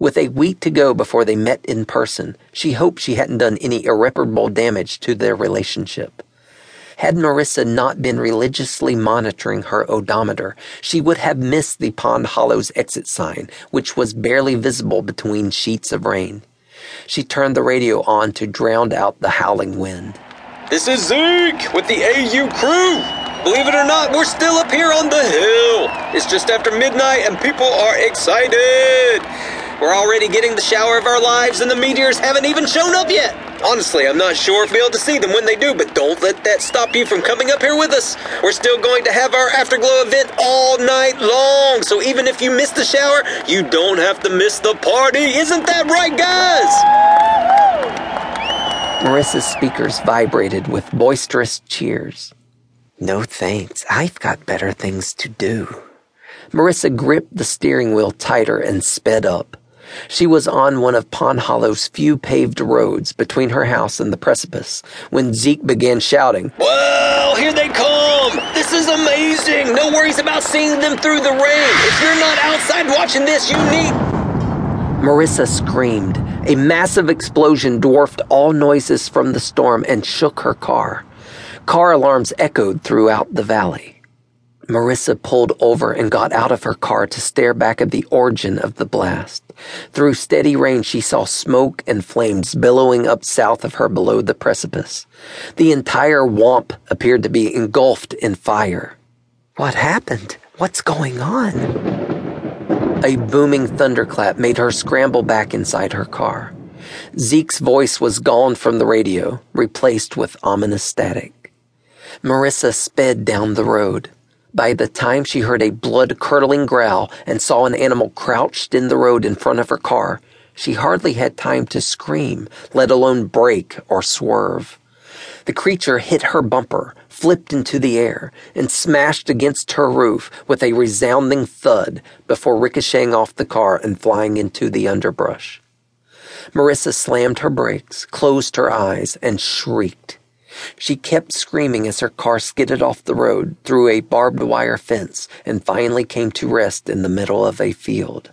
With a week to go before they met in person, she hoped she hadn't done any irreparable damage to their relationship. Had Marissa not been religiously monitoring her odometer, she would have missed the Pond Hollows exit sign, which was barely visible between sheets of rain. She turned the radio on to drown out the howling wind. This is Zeke with the AU crew. Believe it or not, we're still up here on the hill. It's just after midnight and people are excited. We're already getting the shower of our lives and the meteors haven't even shown up yet. Honestly, I'm not sure if we'll be able to see them when they do, but don't let that stop you from coming up here with us. We're still going to have our Afterglow event all night long, so even if you miss the shower, you don't have to miss the party. Isn't that right, guys? Marissa's speakers vibrated with boisterous cheers. No thanks, I've got better things to do. Marissa gripped the steering wheel tighter and sped up. She was on one of Pond Hollow's few paved roads between her house and the precipice when Zeke began shouting, Well, here they come! This is amazing! No worries about seeing them through the rain! If you're not outside watching this, you need. Marissa screamed. A massive explosion dwarfed all noises from the storm and shook her car. Car alarms echoed throughout the valley. Marissa pulled over and got out of her car to stare back at the origin of the blast. Through steady rain, she saw smoke and flames billowing up south of her below the precipice. The entire wamp appeared to be engulfed in fire. What happened? What's going on? A booming thunderclap made her scramble back inside her car. Zeke's voice was gone from the radio, replaced with ominous static. Marissa sped down the road. By the time she heard a blood curdling growl and saw an animal crouched in the road in front of her car, she hardly had time to scream, let alone brake or swerve. The creature hit her bumper, flipped into the air, and smashed against her roof with a resounding thud before ricocheting off the car and flying into the underbrush. Marissa slammed her brakes, closed her eyes, and shrieked. She kept screaming as her car skidded off the road through a barbed wire fence and finally came to rest in the middle of a field.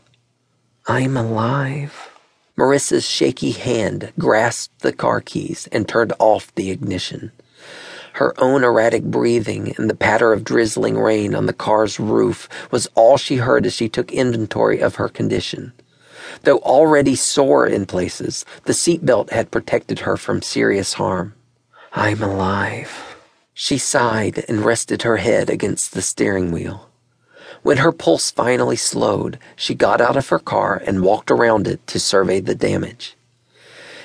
I'm alive. Marissa's shaky hand grasped the car keys and turned off the ignition. Her own erratic breathing and the patter of drizzling rain on the car's roof was all she heard as she took inventory of her condition. Though already sore in places, the seatbelt had protected her from serious harm. I'm alive. She sighed and rested her head against the steering wheel. When her pulse finally slowed, she got out of her car and walked around it to survey the damage.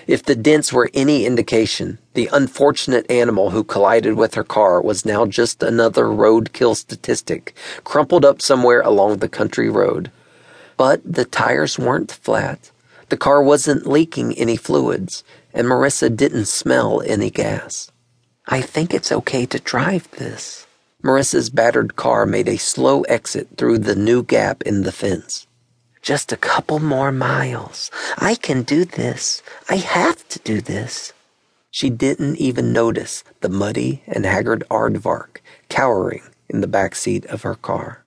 If the dents were any indication, the unfortunate animal who collided with her car was now just another roadkill statistic, crumpled up somewhere along the country road. But the tires weren't flat. The car wasn't leaking any fluids, and Marissa didn't smell any gas. I think it's okay to drive this. Marissa's battered car made a slow exit through the new gap in the fence. Just a couple more miles. I can do this. I have to do this. She didn't even notice the muddy and haggard aardvark cowering in the back seat of her car.